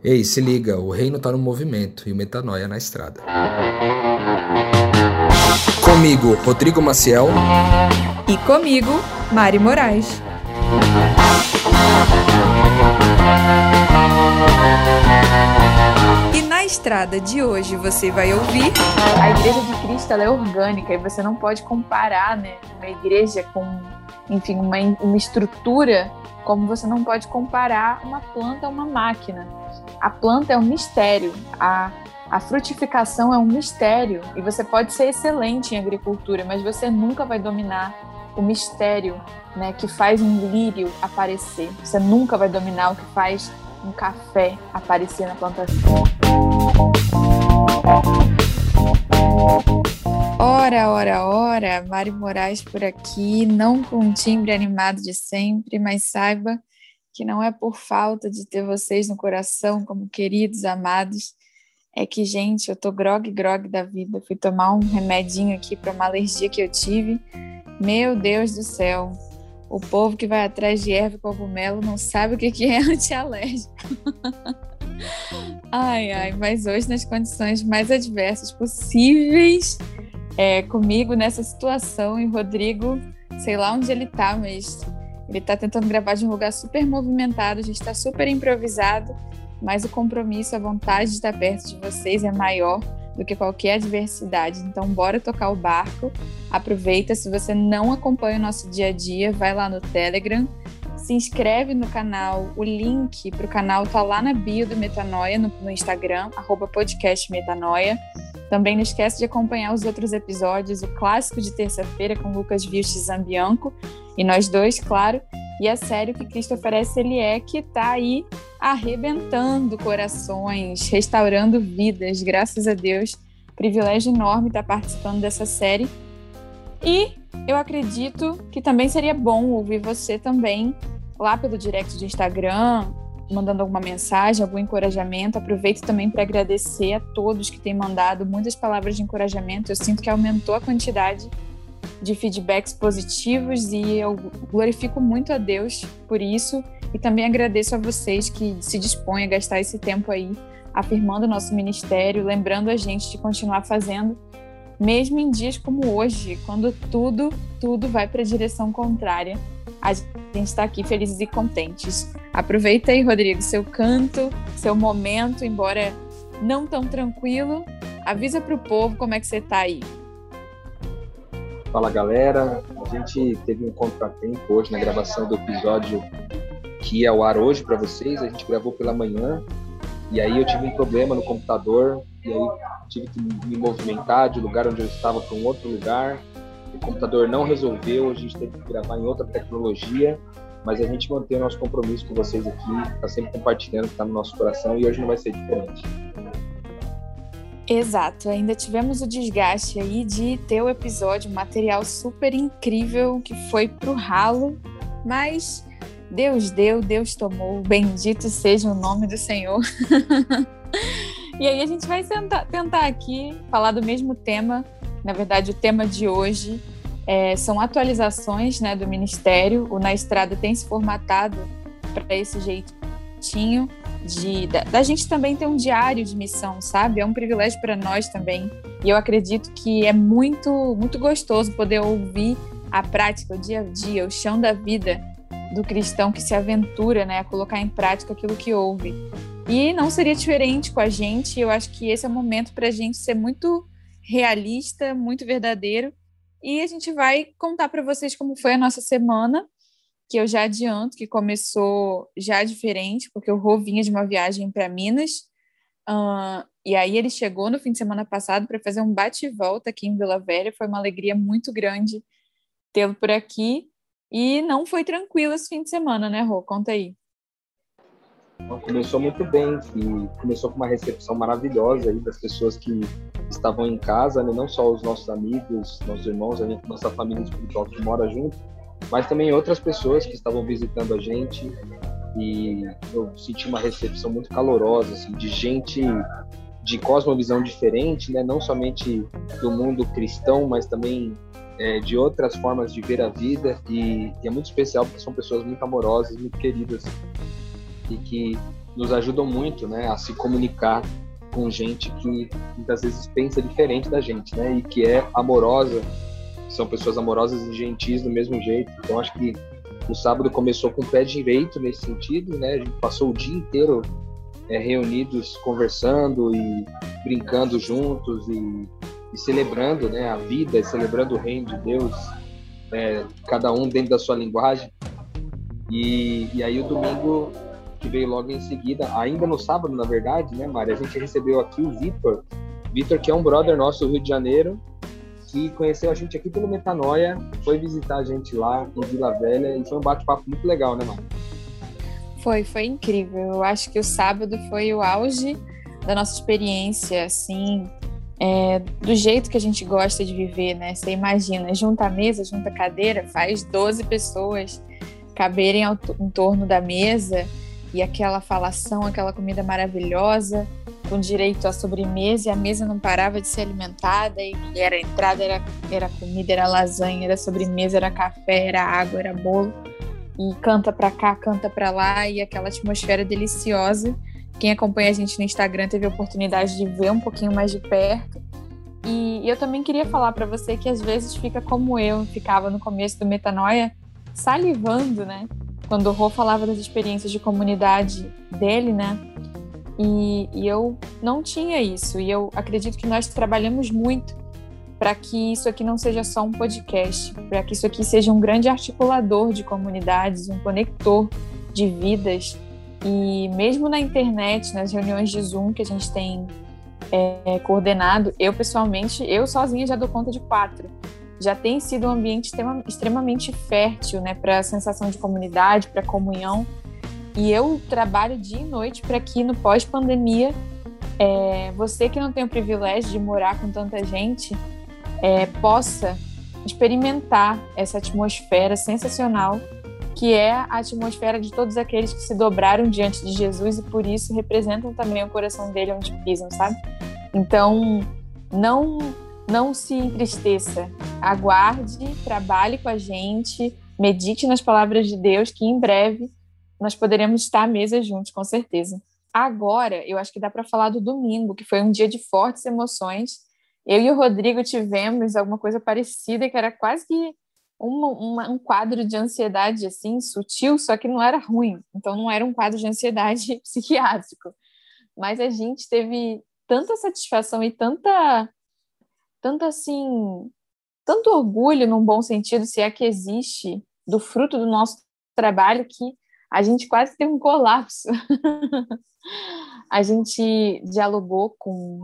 Ei, se liga, o reino tá no movimento e o metanoia na estrada. Comigo, Rodrigo Maciel. E comigo, Mari Moraes. E na estrada de hoje você vai ouvir. A igreja de Cristo é orgânica e você não pode comparar né, uma igreja com, enfim, uma, uma estrutura como você não pode comparar uma planta a uma máquina a planta é um mistério, a, a frutificação é um mistério e você pode ser excelente em agricultura, mas você nunca vai dominar o mistério né, que faz um lírio aparecer. Você nunca vai dominar o que faz um café aparecer na plantação. Ora, ora, ora, Mari Moraes por aqui, não com um timbre animado de sempre, mas saiba que não é por falta de ter vocês no coração como queridos, amados, é que, gente, eu tô grog grog da vida. Fui tomar um remedinho aqui para uma alergia que eu tive. Meu Deus do céu. O povo que vai atrás de erva e cogumelo não sabe o que, é antialérgico. ai, ai, mas hoje, nas condições mais adversas possíveis, é, comigo nessa situação, e Rodrigo, sei lá onde ele tá, mas ele está tentando gravar de um lugar super movimentado, a gente está super improvisado, mas o compromisso, a vontade de estar perto de vocês é maior do que qualquer adversidade. Então, bora tocar o barco. Aproveita, se você não acompanha o nosso dia a dia, vai lá no Telegram, se inscreve no canal. O link para o canal tá lá na bio do Metanoia, no, no Instagram, arroba podcast Metanoia. Também não esquece de acompanhar os outros episódios, o clássico de terça-feira com Lucas Vilches Zambianco e nós dois, claro, e a série que Cristo oferece ele é que está aí arrebentando corações, restaurando vidas, graças a Deus. Privilégio enorme estar participando dessa série. E eu acredito que também seria bom ouvir você também lá pelo direct do Instagram, mandando alguma mensagem, algum encorajamento. Aproveito também para agradecer a todos que têm mandado muitas palavras de encorajamento. Eu sinto que aumentou a quantidade de feedbacks positivos e eu glorifico muito a Deus por isso e também agradeço a vocês que se dispõem a gastar esse tempo aí afirmando o nosso ministério, lembrando a gente de continuar fazendo, mesmo em dias como hoje, quando tudo, tudo vai para a direção contrária a gente está aqui felizes e contentes. Aproveita aí, Rodrigo, seu canto, seu momento, embora não tão tranquilo. Avisa para o povo como é que você está aí. Fala galera, a gente teve um contratempo hoje na gravação do episódio que ia ao ar hoje para vocês. A gente gravou pela manhã e aí eu tive um problema no computador e aí tive que me movimentar de lugar onde eu estava para um outro lugar o computador não resolveu, a gente teve que gravar em outra tecnologia, mas a gente mantém o nosso compromisso com vocês aqui, está sempre compartilhando o que está no nosso coração e hoje não vai ser diferente. Exato, ainda tivemos o desgaste aí de ter o episódio, material super incrível que foi pro ralo, mas Deus deu, Deus tomou, bendito seja o nome do Senhor. e aí a gente vai tentar, tentar aqui falar do mesmo tema, na verdade, o tema de hoje é, são atualizações né, do Ministério. O Na Estrada tem se formatado para esse jeitinho de, da, da, gente também ter um diário de missão, sabe? É um privilégio para nós também. E eu acredito que é muito, muito gostoso poder ouvir a prática, o dia a dia, o chão da vida do cristão que se aventura né, a colocar em prática aquilo que ouve. E não seria diferente com a gente. Eu acho que esse é o momento para a gente ser muito realista, muito verdadeiro. E a gente vai contar para vocês como foi a nossa semana, que eu já adianto que começou já diferente, porque o Rô vinha de uma viagem para Minas. Uh, e aí ele chegou no fim de semana passado para fazer um bate e volta aqui em Vila Velha. Foi uma alegria muito grande tê-lo por aqui. E não foi tranquilo esse fim de semana, né, Rô? Conta aí. Começou muito bem, e começou com uma recepção maravilhosa aí das pessoas que estavam em casa, né? não só os nossos amigos, nossos irmãos, a nossa família espiritual que mora junto, mas também outras pessoas que estavam visitando a gente e eu senti uma recepção muito calorosa, assim, de gente de cosmovisão diferente, né? não somente do mundo cristão, mas também é, de outras formas de ver a vida e, e é muito especial porque são pessoas muito amorosas, muito queridas e que nos ajudam muito, né, a se comunicar com gente que muitas vezes pensa diferente da gente, né, e que é amorosa, são pessoas amorosas e gentis do mesmo jeito. Então acho que o sábado começou com o pé direito nesse sentido, né? A gente passou o dia inteiro é, reunidos, conversando e brincando juntos e, e, celebrando, né, a vida, celebrando o reino de Deus, é, cada um dentro da sua linguagem. E, e aí o domingo que veio logo em seguida, ainda no sábado, na verdade, né, Mari? A gente recebeu aqui o Vitor, Vitor que é um brother nosso do Rio de Janeiro, que conheceu a gente aqui pelo Metanoia, foi visitar a gente lá em Vila Velha e foi um bate-papo muito legal, né, Mari? Foi, foi incrível. Eu acho que o sábado foi o auge da nossa experiência, assim, é, do jeito que a gente gosta de viver, né? Você imagina, junta a mesa, junta a cadeira, faz 12 pessoas caberem ao, em torno da mesa e aquela falação, aquela comida maravilhosa, com direito à sobremesa, e a mesa não parava de ser alimentada, e era entrada, era, era comida, era lasanha, era sobremesa, era café, era água, era bolo, e canta pra cá, canta pra lá, e aquela atmosfera deliciosa. Quem acompanha a gente no Instagram teve a oportunidade de ver um pouquinho mais de perto. E eu também queria falar para você que às vezes fica como eu ficava no começo do Metanoia, salivando, né? Quando o Rô falava das experiências de comunidade dele, né? E, e eu não tinha isso. E eu acredito que nós trabalhamos muito para que isso aqui não seja só um podcast, para que isso aqui seja um grande articulador de comunidades, um conector de vidas. E mesmo na internet, nas reuniões de Zoom que a gente tem é, coordenado, eu pessoalmente, eu sozinha já dou conta de quatro já tem sido um ambiente extremamente fértil, né, para a sensação de comunidade, para comunhão. E eu trabalho dia e noite para que no pós-pandemia, é, você que não tem o privilégio de morar com tanta gente, é, possa experimentar essa atmosfera sensacional que é a atmosfera de todos aqueles que se dobraram diante de Jesus e por isso representam também o coração dele onde pisam, sabe? Então, não não se entristeça. Aguarde, trabalhe com a gente, medite nas palavras de Deus, que em breve nós poderemos estar à mesa juntos, com certeza. Agora, eu acho que dá para falar do domingo, que foi um dia de fortes emoções. Eu e o Rodrigo tivemos alguma coisa parecida, que era quase que um quadro de ansiedade assim sutil, só que não era ruim. Então não era um quadro de ansiedade psiquiátrico. Mas a gente teve tanta satisfação e tanta tanto assim, tanto orgulho num bom sentido, se é que existe, do fruto do nosso trabalho que a gente quase teve um colapso. a gente dialogou com,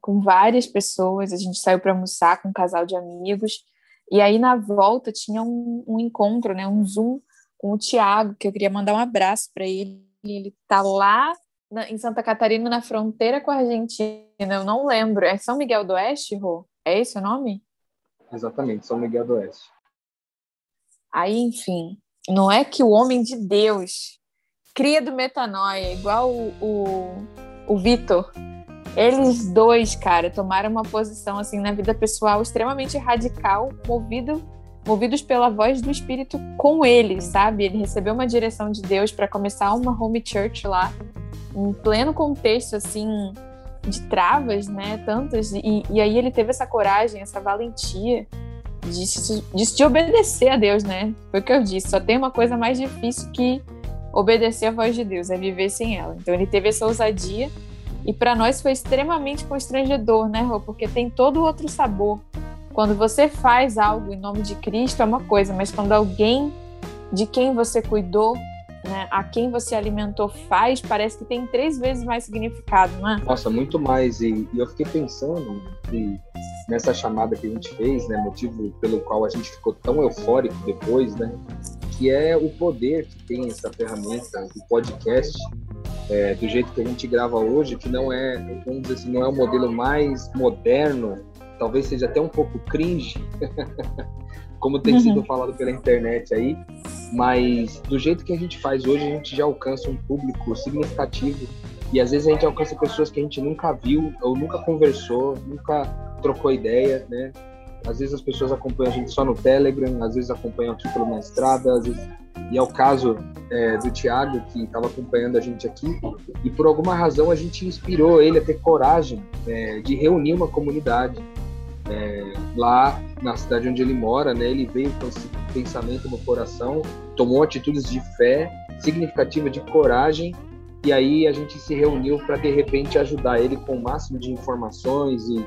com várias pessoas, a gente saiu para almoçar com um casal de amigos, e aí na volta tinha um, um encontro, né, um Zoom com o Tiago, que eu queria mandar um abraço para ele. Ele está lá na, em Santa Catarina, na fronteira com a Argentina, eu não lembro. É São Miguel do Oeste, Rô? É esse o nome? Exatamente, São Miguel do Oeste. Aí, enfim, não é que o homem de Deus, cria do metanoia, igual o, o, o Vitor, eles dois, cara, tomaram uma posição assim na vida pessoal extremamente radical, movido, movidos pela voz do Espírito com ele, sabe? Ele recebeu uma direção de Deus para começar uma home church lá em pleno contexto assim de travas, né, tantas, e, e aí ele teve essa coragem, essa valentia de, de se obedecer a Deus, né? Foi o que eu disse, só tem uma coisa mais difícil que obedecer a voz de Deus, é viver sem ela. Então ele teve essa ousadia e para nós foi extremamente constrangedor, né, Rô? Porque tem todo outro sabor. Quando você faz algo em nome de Cristo é uma coisa, mas quando alguém de quem você cuidou né, a quem você alimentou faz, parece que tem três vezes mais significado, não é? Nossa, muito mais. E, e eu fiquei pensando que nessa chamada que a gente fez, né, motivo pelo qual a gente ficou tão eufórico depois, né, que é o poder que tem essa ferramenta, o podcast, é, do jeito que a gente grava hoje, que não é, vamos dizer assim, não é o modelo mais moderno, talvez seja até um pouco cringe, como tem uhum. sido falado pela internet aí, mas do jeito que a gente faz hoje, a gente já alcança um público significativo e às vezes a gente alcança pessoas que a gente nunca viu ou nunca conversou, nunca trocou ideia, né? Às vezes as pessoas acompanham a gente só no Telegram, às vezes acompanham aqui pelo Mestrada, às vezes... e é o caso é, do Tiago, que estava acompanhando a gente aqui, e por alguma razão a gente inspirou ele a ter coragem é, de reunir uma comunidade é, lá na cidade onde ele mora, né? Ele veio com esse pensamento no coração, tomou atitudes de fé significativa, de coragem, e aí a gente se reuniu para de repente ajudar ele com o máximo de informações e,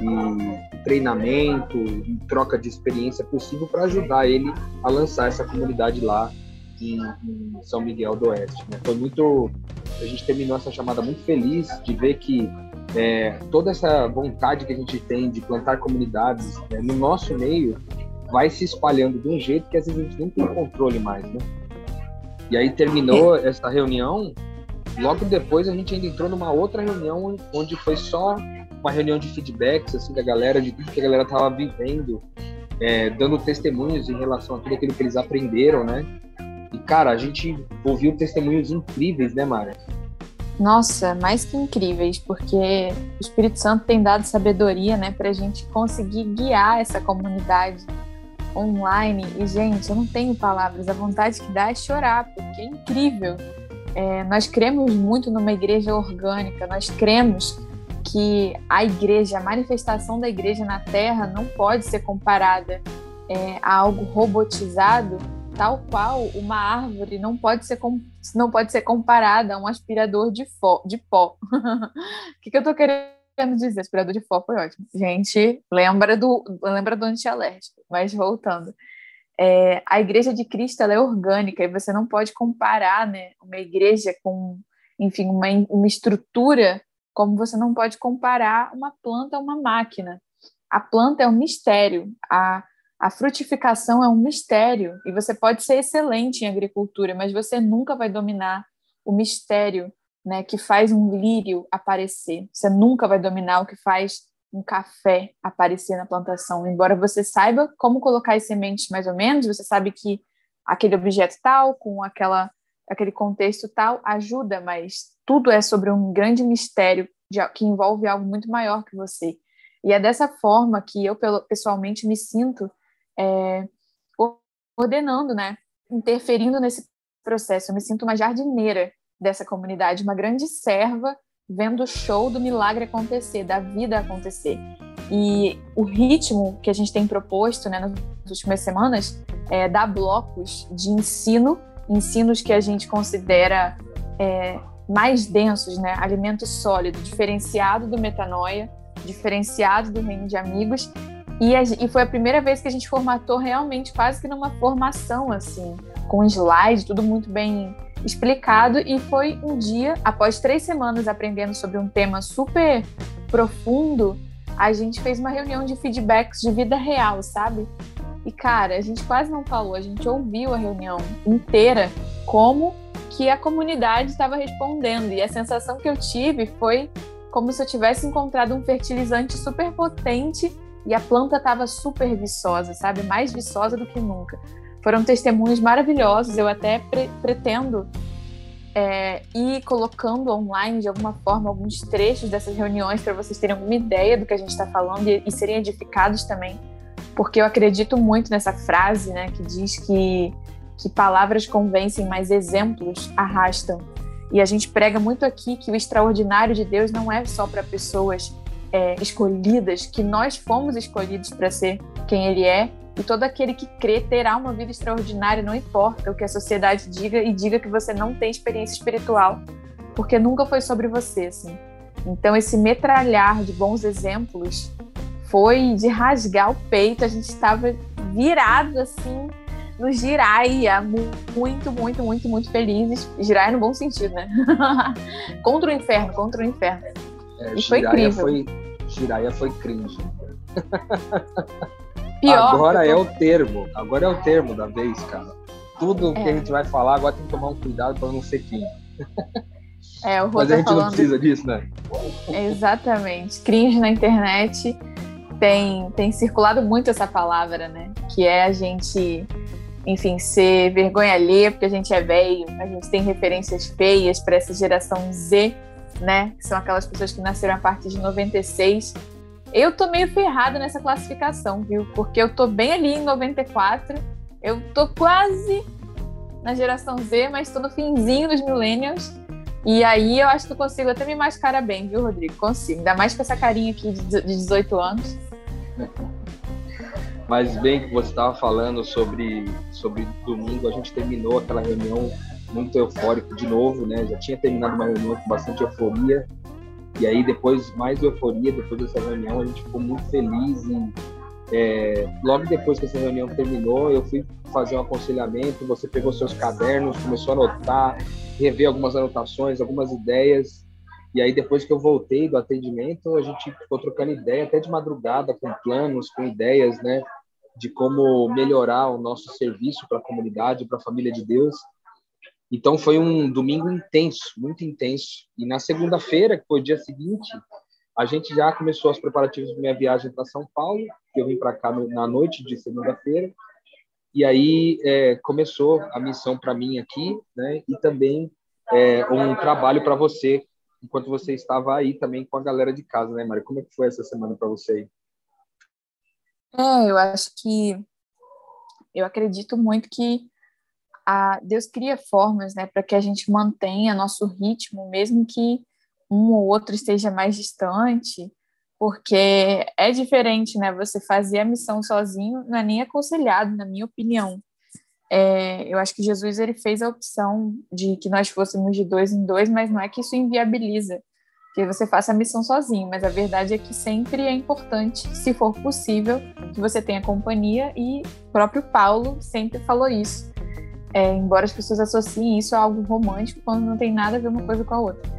e treinamento, e troca de experiência possível para ajudar ele a lançar essa comunidade lá em, em São Miguel do Oeste. Né? Foi muito, a gente terminou essa chamada muito feliz de ver que é, toda essa vontade que a gente tem de plantar comunidades né, no nosso meio vai se espalhando de um jeito que às vezes a gente nem tem controle mais, né? E aí terminou essa reunião, logo depois a gente ainda entrou numa outra reunião onde foi só uma reunião de feedbacks assim da galera, de tudo que a galera tava vivendo, é, dando testemunhos em relação a tudo aquilo que eles aprenderam, né? Cara, a gente ouviu testemunhos incríveis, né, Mara? Nossa, mais que incríveis, porque o Espírito Santo tem dado sabedoria, né, para a gente conseguir guiar essa comunidade online. E, gente, eu não tenho palavras, a vontade que dá é chorar, porque é incrível. É, nós cremos muito numa igreja orgânica, nós cremos que a igreja, a manifestação da igreja na terra não pode ser comparada é, a algo robotizado tal qual uma árvore não pode ser, não pode ser comparada a um aspirador de, fó, de pó. O que, que eu estou querendo dizer? Aspirador de pó foi ótimo. Gente, lembra do, lembra do antialérgico. Mas voltando. É, a igreja de Cristo é orgânica e você não pode comparar né, uma igreja com, enfim, uma, uma estrutura como você não pode comparar uma planta a uma máquina. A planta é um mistério. A, a frutificação é um mistério e você pode ser excelente em agricultura, mas você nunca vai dominar o mistério né, que faz um lírio aparecer. Você nunca vai dominar o que faz um café aparecer na plantação. Embora você saiba como colocar as sementes mais ou menos, você sabe que aquele objeto tal, com aquela, aquele contexto tal, ajuda, mas tudo é sobre um grande mistério de, que envolve algo muito maior que você. E é dessa forma que eu, pessoalmente, me sinto é, ordenando, né? Interferindo nesse processo. Eu me sinto uma jardineira dessa comunidade, uma grande serva vendo o show do milagre acontecer, da vida acontecer. E o ritmo que a gente tem proposto né, nas últimas semanas é dar blocos de ensino, ensinos que a gente considera é, mais densos, né? alimento sólido, diferenciado do metanoia, diferenciado do reino de amigos e, a, e, foi a primeira vez que a gente formatou realmente quase que numa formação, assim, com slide, tudo muito bem explicado. E foi um dia, após três semanas aprendendo sobre um tema super profundo, a gente fez uma reunião de feedbacks de vida real, sabe? E cara, a gente quase não falou, a gente ouviu a reunião inteira como que a comunidade estava respondendo. E a sensação que eu tive foi como se eu tivesse encontrado um fertilizante super potente e a planta estava super viçosa, sabe? Mais viçosa do que nunca. Foram testemunhos maravilhosos. Eu até pre pretendo é, ir colocando online de alguma forma alguns trechos dessas reuniões para vocês terem alguma ideia do que a gente está falando e, e serem edificados também, porque eu acredito muito nessa frase, né, que diz que que palavras convencem, mas exemplos arrastam. E a gente prega muito aqui que o extraordinário de Deus não é só para pessoas é, escolhidas, que nós fomos escolhidos para ser quem Ele é, e todo aquele que crê terá uma vida extraordinária, não importa o que a sociedade diga e diga que você não tem experiência espiritual, porque nunca foi sobre você, assim. Então, esse metralhar de bons exemplos foi de rasgar o peito, a gente estava virado, assim, no giraia, muito, muito, muito, muito felizes. Giraia no bom sentido, né? contra o inferno, contra o inferno. É, e foi incrível. Foi, Jiraya foi cringe. Pior, agora é o termo. Agora é o termo da vez, cara. Tudo é. que a gente vai falar agora tem que tomar um cuidado para não ser cringe. É, o Mas a gente falando... não precisa disso, né? Exatamente. Cringe na internet tem, tem circulado muito essa palavra, né? Que é a gente, enfim, ser vergonha alheia porque a gente é velho, a gente tem referências feias para essa geração Z né? Que são aquelas pessoas que nasceram a partir de 96. Eu tô meio ferrada nessa classificação, viu? Porque eu tô bem ali em 94, eu tô quase na geração Z, mas tô no finzinho dos millennials. E aí eu acho que eu consigo até me mascarar bem, viu, Rodrigo? Consigo. Ainda mais com essa carinha aqui de 18 anos. Mas bem que você estava falando sobre, sobre domingo, a gente terminou aquela reunião muito eufórico de novo, né? Já tinha terminado uma reunião com bastante euforia. E aí depois, mais euforia, depois dessa reunião, a gente ficou muito feliz e é, logo depois que essa reunião terminou, eu fui fazer um aconselhamento, você pegou seus cadernos, começou a anotar, rever algumas anotações, algumas ideias. E aí, depois que eu voltei do atendimento, a gente ficou trocando ideia, até de madrugada, com planos, com ideias, né? De como melhorar o nosso serviço para a comunidade, para a família de Deus. Então, foi um domingo intenso, muito intenso. E na segunda-feira, que foi o dia seguinte, a gente já começou os preparativos da minha viagem para São Paulo, que eu vim para cá na noite de segunda-feira. E aí é, começou a missão para mim aqui, né? E também é, um trabalho para você, enquanto você estava aí também com a galera de casa, né, Mari? Como é que foi essa semana para você aí? É, eu acho que eu acredito muito que a Deus cria formas, né, para que a gente mantenha nosso ritmo, mesmo que um ou outro esteja mais distante, porque é diferente, né? Você fazer a missão sozinho não é nem aconselhado, na minha opinião. É, eu acho que Jesus ele fez a opção de que nós fôssemos de dois em dois, mas não é que isso inviabiliza que você faça a missão sozinho, mas a verdade é que sempre é importante, se for possível, que você tenha companhia e o próprio Paulo sempre falou isso. É, embora as pessoas associem isso a algo romântico quando não tem nada a ver uma coisa com a outra.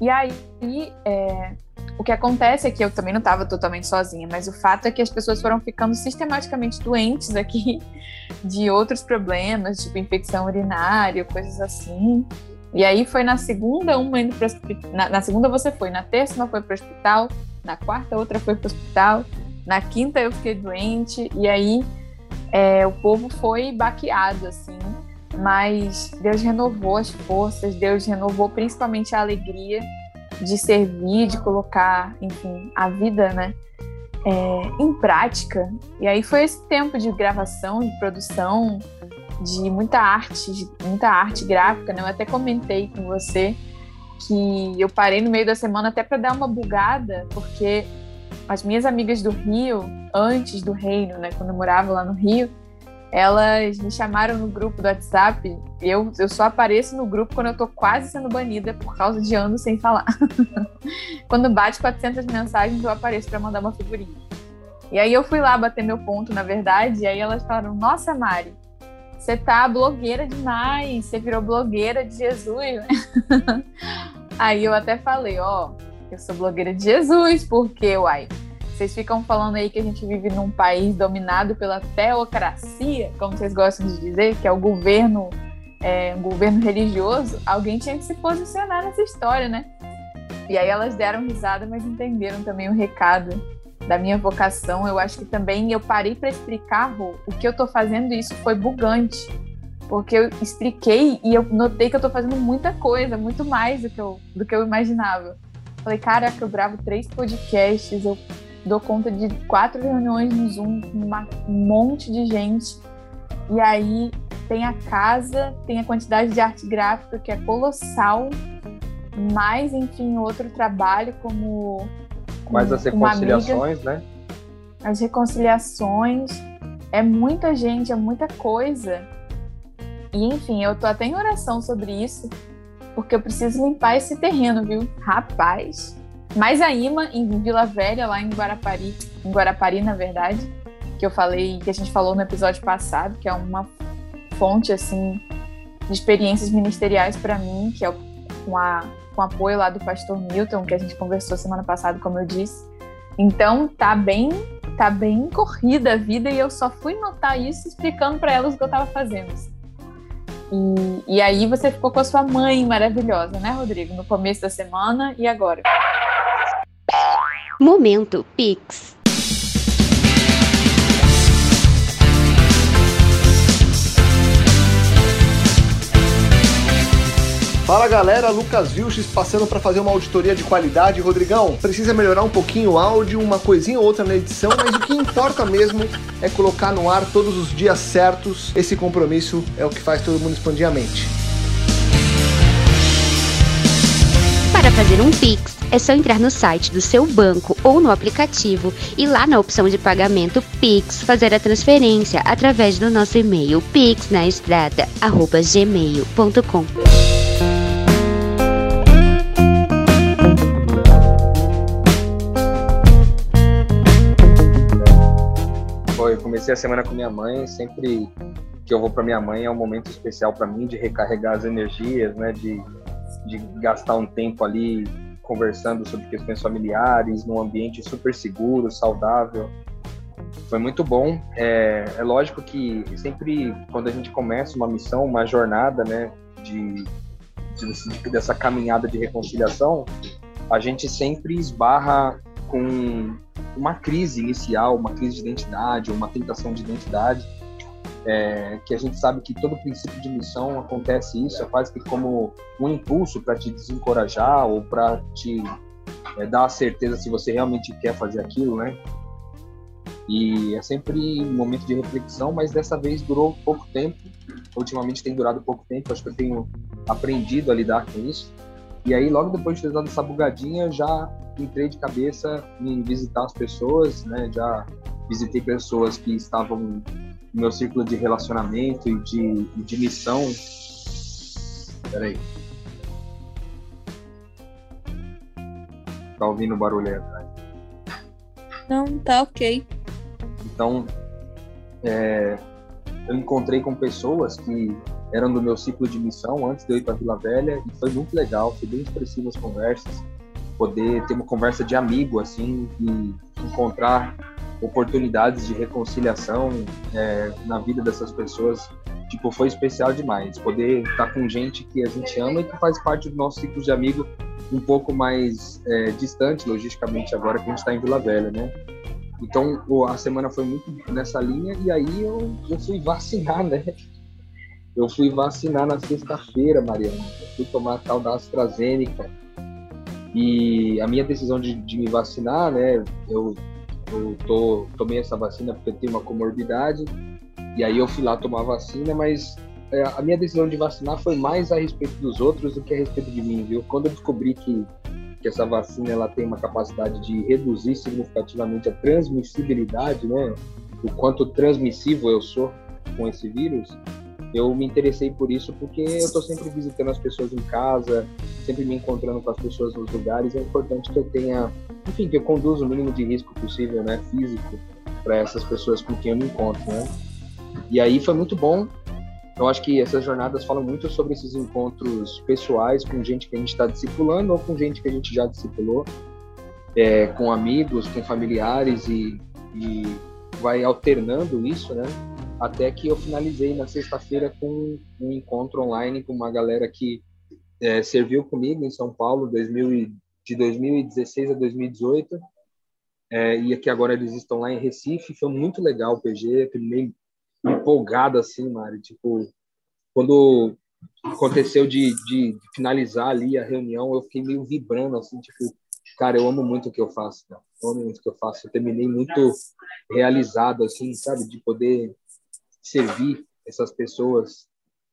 E aí, é, o que acontece é que eu também não estava totalmente sozinha, mas o fato é que as pessoas foram ficando sistematicamente doentes aqui de outros problemas, tipo infecção urinária, coisas assim. E aí foi na segunda, uma indo para na, na segunda você foi, na terça uma foi para o hospital, na quarta outra foi para o hospital, na quinta eu fiquei doente e aí é, o povo foi baqueado assim mas Deus renovou as forças, Deus renovou principalmente a alegria de servir, de colocar, enfim, a vida, né, é, em prática. E aí foi esse tempo de gravação, de produção, de muita arte, de muita arte gráfica, né? Eu até comentei com você que eu parei no meio da semana até para dar uma bugada, porque as minhas amigas do Rio, antes do Reino, né, quando eu morava lá no Rio, elas me chamaram no grupo do WhatsApp. Eu, eu só apareço no grupo quando eu tô quase sendo banida por causa de anos sem falar. quando bate 400 mensagens, eu apareço para mandar uma figurinha. E aí eu fui lá bater meu ponto, na verdade, e aí elas falaram: Nossa, Mari, você tá blogueira demais, você virou blogueira de Jesus, aí eu até falei: Ó, oh, eu sou blogueira de Jesus, porque, uai vocês ficam falando aí que a gente vive num país dominado pela teocracia, como vocês gostam de dizer, que é o governo, é, um governo religioso. Alguém tinha que se posicionar nessa história, né? E aí elas deram risada, mas entenderam também o recado da minha vocação. Eu acho que também eu parei para explicar, Rô, o que eu tô fazendo isso foi bugante. Porque eu expliquei e eu notei que eu tô fazendo muita coisa, muito mais do que eu, do que eu imaginava. Falei, caraca, eu gravo três podcasts, eu dou conta de quatro reuniões no Zoom com um monte de gente. E aí tem a casa, tem a quantidade de arte gráfica que é colossal, mais, enfim, outro trabalho como. Mais as reconciliações, né? As reconciliações. É muita gente, é muita coisa. E, enfim, eu tô até em oração sobre isso, porque eu preciso limpar esse terreno, viu? Rapaz, mais a IMA em Vila Velha, lá em Guarapari, em Guarapari, na verdade, que eu falei, que a gente falou no episódio passado, que é uma fonte assim de experiências ministeriais para mim, que é com a com apoio lá do pastor Milton, que a gente conversou semana passada, como eu disse. Então, tá bem, tá bem corrida a vida e eu só fui notar isso explicando para elas o que eu estava fazendo. E, e aí você ficou com a sua mãe maravilhosa, né, Rodrigo? No começo da semana e agora? Momento Pix. Fala galera, Lucas Vilches passando para fazer uma auditoria de qualidade. Rodrigão, precisa melhorar um pouquinho o áudio, uma coisinha ou outra na edição, mas o que importa mesmo é colocar no ar todos os dias certos. Esse compromisso é o que faz todo mundo expandir a mente. Para fazer um Pix, é só entrar no site do seu banco ou no aplicativo e lá na opção de pagamento Pix fazer a transferência através do nosso e-mail pixnaestrada@gmail.com. eu comecei a semana com minha mãe, sempre que eu vou para minha mãe é um momento especial para mim de recarregar as energias, né, de, de gastar um tempo ali conversando sobre questões familiares, num ambiente super seguro, saudável. Foi muito bom. É, é lógico que sempre quando a gente começa uma missão, uma jornada, né, de, de, dessa caminhada de reconciliação, a gente sempre esbarra com uma crise inicial, uma crise de identidade, uma tentação de identidade, é, que a gente sabe que todo princípio de missão acontece isso, é quase que como um impulso para te desencorajar ou para te é, dar a certeza se você realmente quer fazer aquilo, né? E é sempre um momento de reflexão, mas dessa vez durou pouco tempo. Ultimamente tem durado pouco tempo, acho que eu tenho aprendido a lidar com isso. E aí, logo depois de ter dado essa bugadinha, já entrei de cabeça em visitar as pessoas, né? Já visitei pessoas que estavam meu círculo de relacionamento e de, de missão. Peraí. Tá ouvindo o barulho aí atrás? Não, tá ok. Então, é, eu encontrei com pessoas que eram do meu ciclo de missão antes de eu ir para Vila Velha e foi muito legal, foi bem expressivo as conversas, poder ter uma conversa de amigo assim e encontrar oportunidades de reconciliação é, na vida dessas pessoas, tipo, foi especial demais. Poder estar com gente que a gente ama e que faz parte do nosso ciclo de amigo um pouco mais é, distante, logisticamente, agora que a gente está em Vila Velha, né? Então, a semana foi muito nessa linha e aí eu, eu fui vacinar, né? Eu fui vacinar na sexta-feira, Mariana. Eu fui tomar a tal da AstraZeneca. E a minha decisão de, de me vacinar, né? Eu, eu tô, tomei essa vacina porque eu tenho uma comorbidade. E aí eu fui lá tomar a vacina, mas é, a minha decisão de vacinar foi mais a respeito dos outros do que a respeito de mim, viu? Quando eu descobri que, que essa vacina ela tem uma capacidade de reduzir significativamente a transmissibilidade, né? O quanto transmissível eu sou com esse vírus, eu me interessei por isso porque eu estou sempre visitando as pessoas em casa, sempre me encontrando com as pessoas nos lugares. É importante que eu tenha, enfim, que eu conduza o mínimo de risco possível, né, físico, para essas pessoas com quem eu me encontro, né. E aí foi muito bom. Eu acho que essas jornadas falam muito sobre esses encontros pessoais com gente que a gente está discipulando ou com gente que a gente já discipulou, é, com amigos, com familiares e, e vai alternando isso, né? Até que eu finalizei na sexta-feira com um encontro online com uma galera que é, serviu comigo em São Paulo 2000, de 2016 a 2018 é, e aqui agora eles estão lá em Recife. Foi muito legal o PG meio empolgado assim Mari. Tipo quando aconteceu de, de, finalizar ali a reunião eu fiquei meio vibrando assim tipo cara eu amo muito o que eu faço cara. eu amo muito o que eu faço. Eu terminei muito realizado assim sabe? De poder servir essas pessoas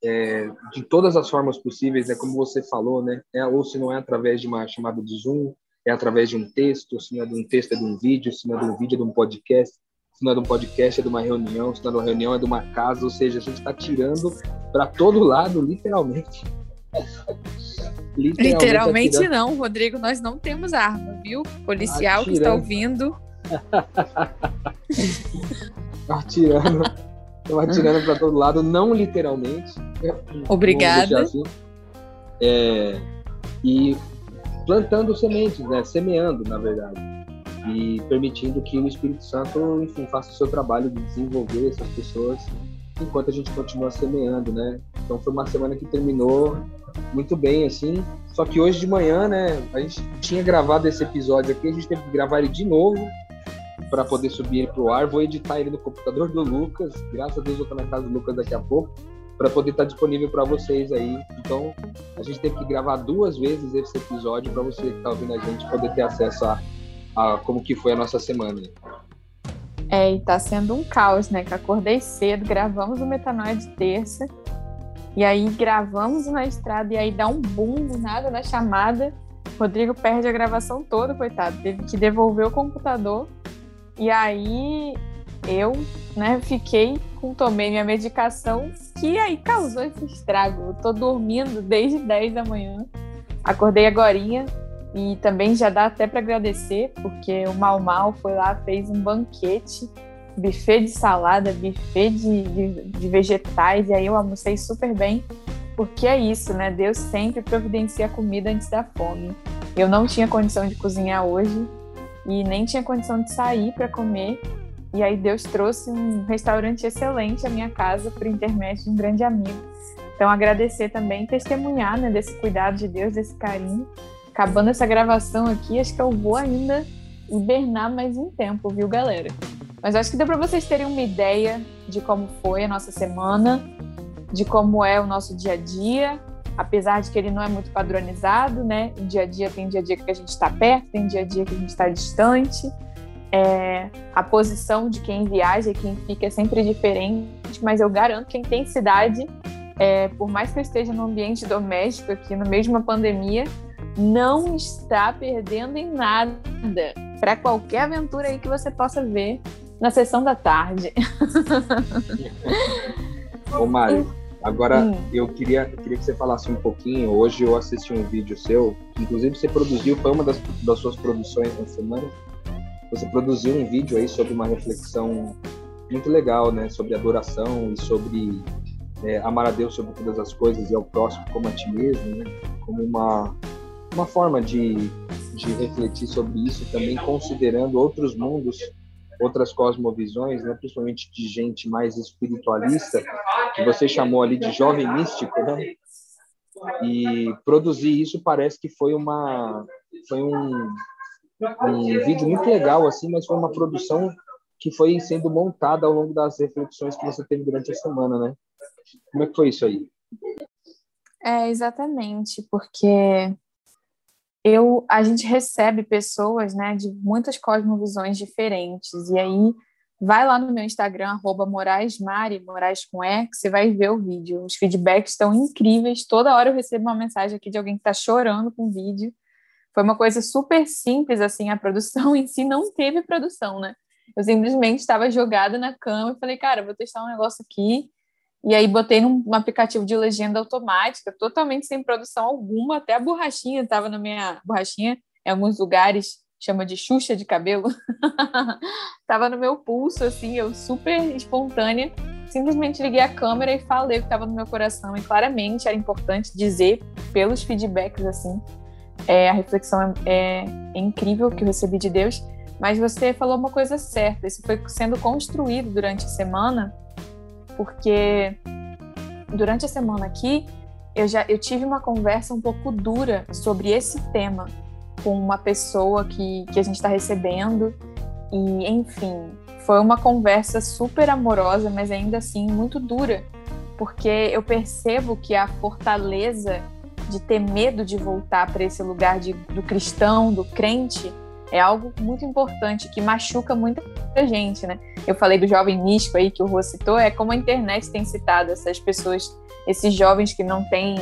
é, de todas as formas possíveis, é como você falou, né? É, ou se não é através de uma chamada de Zoom, é através de um texto, se não é de um texto, é de um vídeo, se não é de um vídeo, é de um podcast, se não é de um podcast, é de uma reunião, se não é de uma reunião, é de uma casa, ou seja, a gente está tirando para todo lado, literalmente. literalmente, literalmente atirando. não, Rodrigo, nós não temos arma, viu? Policial atirando. que está ouvindo. atirando Estão atirando para todo lado, não literalmente. Obrigada. Assim. É, e plantando sementes, né? Semeando, na verdade. E permitindo que o Espírito Santo, enfim, faça o seu trabalho de desenvolver essas pessoas enquanto a gente continua semeando, né? Então foi uma semana que terminou muito bem, assim. Só que hoje de manhã, né? A gente tinha gravado esse episódio aqui, a gente teve que gravar ele de novo para poder subir ele pro ar. Vou editar ele no computador do Lucas. Graças a Deus eu tô na casa do Lucas daqui a pouco. para poder estar tá disponível para vocês aí. Então, a gente teve que gravar duas vezes esse episódio para você que está ouvindo a gente poder ter acesso a, a, como que foi a nossa semana. É, e tá sendo um caos, né? Que acordei cedo, gravamos o Metanoia de terça, e aí gravamos na estrada, e aí dá um boom do nada na chamada. Rodrigo perde a gravação toda, coitado. Teve que devolver o computador. E aí eu, né, fiquei com, tomei minha medicação, que aí causou esse estrago. Eu tô dormindo desde 10 da manhã. Acordei agorinha e também já dá até para agradecer, porque o Mal Mal foi lá, fez um banquete, buffet de salada, buffet de, de, de vegetais, e aí eu almocei super bem, porque é isso, né? Deus sempre providencia comida antes da fome. Eu não tinha condição de cozinhar hoje e nem tinha condição de sair para comer, e aí Deus trouxe um restaurante excelente à minha casa por intermédio de um grande amigo. Então agradecer também, testemunhar né, desse cuidado de Deus, desse carinho. Acabando essa gravação aqui, acho que eu vou ainda hibernar mais um tempo, viu, galera? Mas acho que deu para vocês terem uma ideia de como foi a nossa semana, de como é o nosso dia a dia, apesar de que ele não é muito padronizado, né? O dia a dia tem dia a dia que a gente está perto, tem dia a dia que a gente está distante é, a posição de quem viaja e quem fica é sempre diferente, mas eu garanto que a intensidade, é, por mais que eu esteja no ambiente doméstico aqui, no meio de uma pandemia, não está perdendo em nada para qualquer aventura aí que você possa ver na sessão da tarde. Ô Mário, agora hum. eu queria, queria que você falasse um pouquinho. Hoje eu assisti um vídeo seu, que inclusive você produziu, foi uma das, das suas produções na semana você produziu um vídeo aí sobre uma reflexão muito legal, né? Sobre adoração e sobre é, amar a Deus sobre todas as coisas e ao próximo como a ti mesmo, né? Como uma, uma forma de, de refletir sobre isso também, considerando outros mundos, outras cosmovisões, né? Principalmente de gente mais espiritualista, que você chamou ali de jovem místico, né? E produzir isso parece que foi uma foi um um vídeo muito legal, assim, mas foi uma produção que foi sendo montada ao longo das reflexões que você teve durante a semana, né? Como é que foi isso aí? É, exatamente, porque eu, a gente recebe pessoas, né, de muitas cosmovisões diferentes, e aí vai lá no meu Instagram, arroba Moraes Moraes com E, que você vai ver o vídeo. Os feedbacks estão incríveis, toda hora eu recebo uma mensagem aqui de alguém que está chorando com o vídeo, foi uma coisa super simples, assim, a produção em si não teve produção, né? Eu simplesmente estava jogada na cama e falei, cara, vou testar um negócio aqui. E aí botei num aplicativo de legenda automática, totalmente sem produção alguma, até a borrachinha estava na minha borrachinha, em alguns lugares chama de xuxa de cabelo, estava no meu pulso, assim, eu super espontânea, simplesmente liguei a câmera e falei o que estava no meu coração, e claramente era importante dizer pelos feedbacks, assim, é, a reflexão é, é incrível que eu recebi de Deus, mas você falou uma coisa certa, isso foi sendo construído durante a semana, porque durante a semana aqui eu já eu tive uma conversa um pouco dura sobre esse tema com uma pessoa que, que a gente está recebendo. E enfim foi uma conversa super amorosa, mas ainda assim muito dura, porque eu percebo que a fortaleza de ter medo de voltar para esse lugar de, do cristão, do crente, é algo muito importante que machuca muita gente, né? Eu falei do jovem místico aí que o Rô citou, é como a internet tem citado essas pessoas, esses jovens que não têm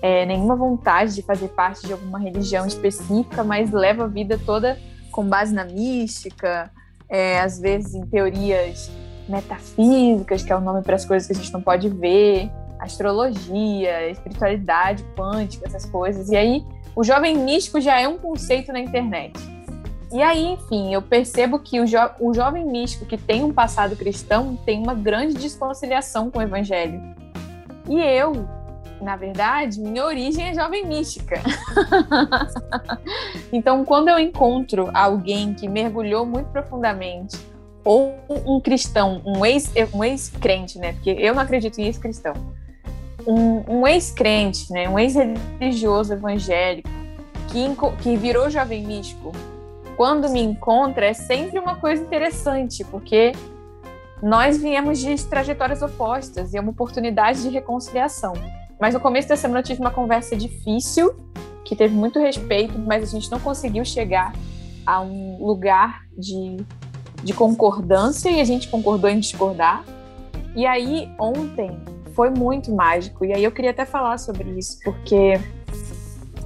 é, nenhuma vontade de fazer parte de alguma religião específica, mas leva a vida toda com base na mística, é, às vezes em teorias metafísicas, que é o nome para as coisas que a gente não pode ver, astrologia, espiritualidade quântica, essas coisas. E aí, o jovem místico já é um conceito na internet. E aí, enfim, eu percebo que o, jo o jovem místico que tem um passado cristão tem uma grande desconciliação com o evangelho. E eu, na verdade, minha origem é jovem mística. então, quando eu encontro alguém que mergulhou muito profundamente, ou um cristão, um ex-crente, um ex né? Porque eu não acredito em ex-cristão um, um ex-crente, né, um ex-religioso evangélico, que, que virou jovem místico, quando me encontra, é sempre uma coisa interessante, porque nós viemos de trajetórias opostas e é uma oportunidade de reconciliação. Mas no começo da semana eu tive uma conversa difícil, que teve muito respeito, mas a gente não conseguiu chegar a um lugar de, de concordância e a gente concordou em discordar. E aí, ontem, foi muito mágico. E aí eu queria até falar sobre isso, porque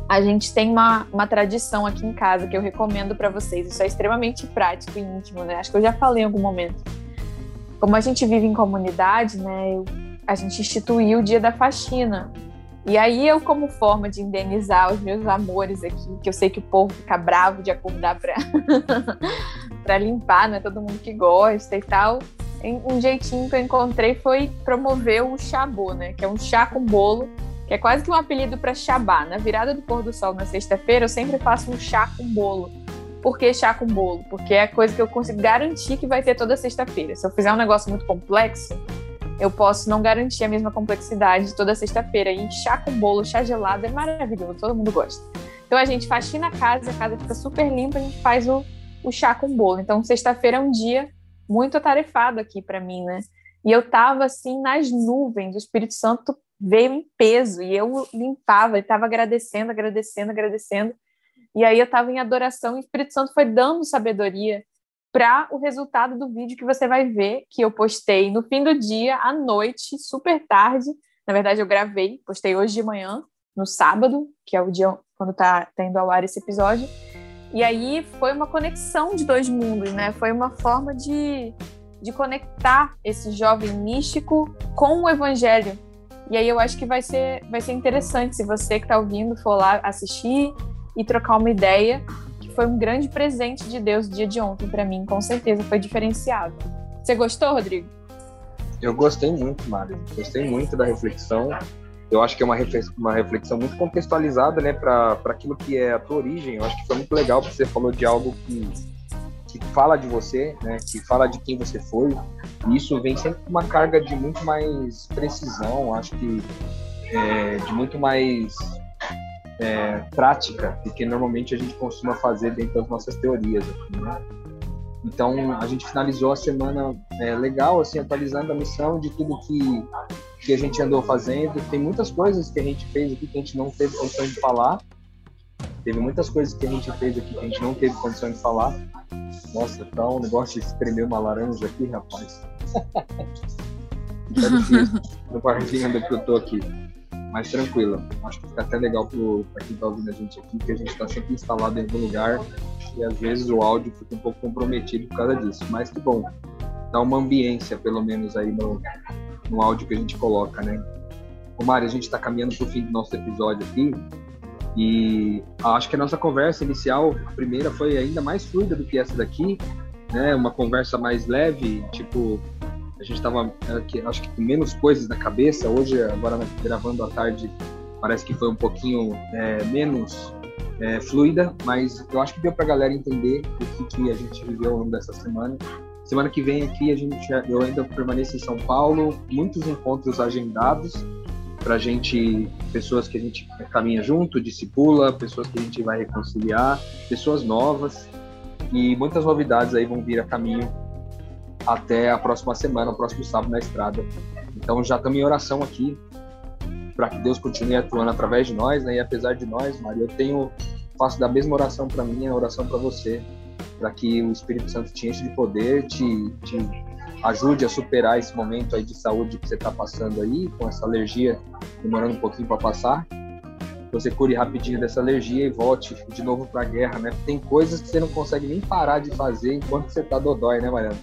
a gente tem uma, uma tradição aqui em casa que eu recomendo para vocês. Isso é extremamente prático e íntimo, né? Acho que eu já falei em algum momento. Como a gente vive em comunidade, né? A gente instituiu o dia da faxina. E aí eu, como forma de indenizar os meus amores aqui, que eu sei que o povo fica bravo de acordar para para limpar, não é todo mundo que gosta e tal. Um jeitinho que eu encontrei foi promover o chabô, né? Que é um chá com bolo, que é quase que um apelido para chabá. Na virada do pôr do sol na sexta-feira, eu sempre faço um chá com bolo. Por que chá com bolo? Porque é a coisa que eu consigo garantir que vai ter toda sexta-feira. Se eu fizer um negócio muito complexo, eu posso não garantir a mesma complexidade toda sexta-feira. E chá com bolo, chá gelado é maravilhoso, todo mundo gosta. Então a gente faxina a casa, a casa fica super limpa, a gente faz o, o chá com bolo. Então sexta-feira é um dia muito atarefado aqui para mim, né? E eu tava assim nas nuvens, o Espírito Santo veio em peso e eu limpava, estava agradecendo, agradecendo, agradecendo. E aí eu estava em adoração e o Espírito Santo foi dando sabedoria para o resultado do vídeo que você vai ver, que eu postei no fim do dia, à noite, super tarde. Na verdade, eu gravei, postei hoje de manhã, no sábado, que é o dia quando está tá indo ao ar esse episódio. E aí foi uma conexão de dois mundos, né? Foi uma forma de, de conectar esse jovem místico com o evangelho. E aí eu acho que vai ser, vai ser interessante se você que está ouvindo for lá assistir e trocar uma ideia, que foi um grande presente de Deus o dia de ontem para mim, com certeza foi diferenciado. Você gostou, Rodrigo? Eu gostei muito, Mário. Gostei muito da reflexão eu acho que é uma reflexão, muito contextualizada, né, para aquilo que é a tua origem. Eu acho que foi muito legal porque você falou de algo que, que fala de você, né, que fala de quem você foi. E isso vem sempre com uma carga de muito mais precisão, acho que é, de muito mais é, prática do que normalmente a gente costuma fazer dentro das nossas teorias. Aqui, né? Então a gente finalizou a semana é, legal, assim, atualizando a missão de tudo que que a gente andou fazendo. Tem muitas coisas que a gente fez aqui que a gente não teve condição de falar. Teve muitas coisas que a gente fez aqui que a gente não teve condição de falar. Nossa, tá um negócio de espremer uma laranja aqui, rapaz. no quartinho onde eu tô aqui. Mas tranquilo. Acho que fica até legal para quem tá ouvindo a gente aqui, que a gente está sempre instalado em algum lugar e às vezes o áudio fica um pouco comprometido por causa disso. Mas que bom. Dá uma ambiência, pelo menos, aí no, no áudio que a gente coloca, né? O Mário, a gente está caminhando para o fim do nosso episódio aqui e acho que a nossa conversa inicial, a primeira, foi ainda mais fluida do que essa daqui, né? Uma conversa mais leve, tipo, a gente estava, acho que com menos coisas na cabeça. Hoje, agora gravando à tarde, parece que foi um pouquinho é, menos é, fluida, mas eu acho que deu para a galera entender o que, que a gente viveu ao longo dessa semana Semana que vem aqui a gente, eu ainda permaneço em São Paulo, muitos encontros agendados para gente, pessoas que a gente caminha junto, discipula, pessoas que a gente vai reconciliar, pessoas novas e muitas novidades aí vão vir a caminho até a próxima semana, o próximo sábado na estrada. Então já estamos em oração aqui para que Deus continue atuando através de nós, né? E apesar de nós, Maria, eu tenho faço da mesma oração para mim, a oração para você, para que o Espírito Santo te enche de poder, te, te ajude a superar esse momento aí de saúde que você está passando aí, com essa alergia demorando um pouquinho para passar. Você cure rapidinho dessa alergia e volte de novo para a guerra, né? Tem coisas que você não consegue nem parar de fazer enquanto você está dodói, né, Mariana?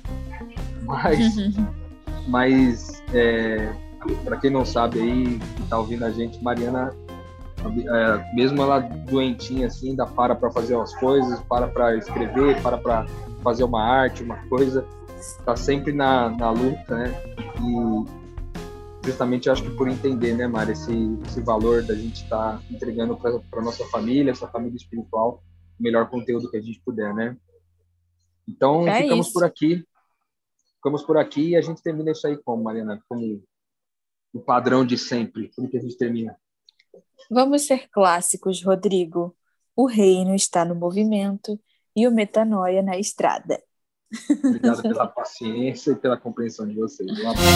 Mas, mas é, para quem não sabe aí, que está ouvindo a gente, Mariana é, mesmo ela doentinha assim, ainda para para fazer umas coisas, para para escrever, para para fazer uma arte, uma coisa, está sempre na, na luta, né? E justamente eu acho que por entender, né, Mari, esse, esse valor da gente estar tá entregando para nossa família, essa família espiritual, o melhor conteúdo que a gente puder, né? Então, é ficamos isso. por aqui. Ficamos por aqui e a gente termina isso aí como, Mariana? Como o padrão de sempre. Como que a gente termina? Vamos ser clássicos, Rodrigo. O reino está no movimento e o metanoia na estrada. Obrigado pela paciência e pela compreensão de vocês. Um abraço.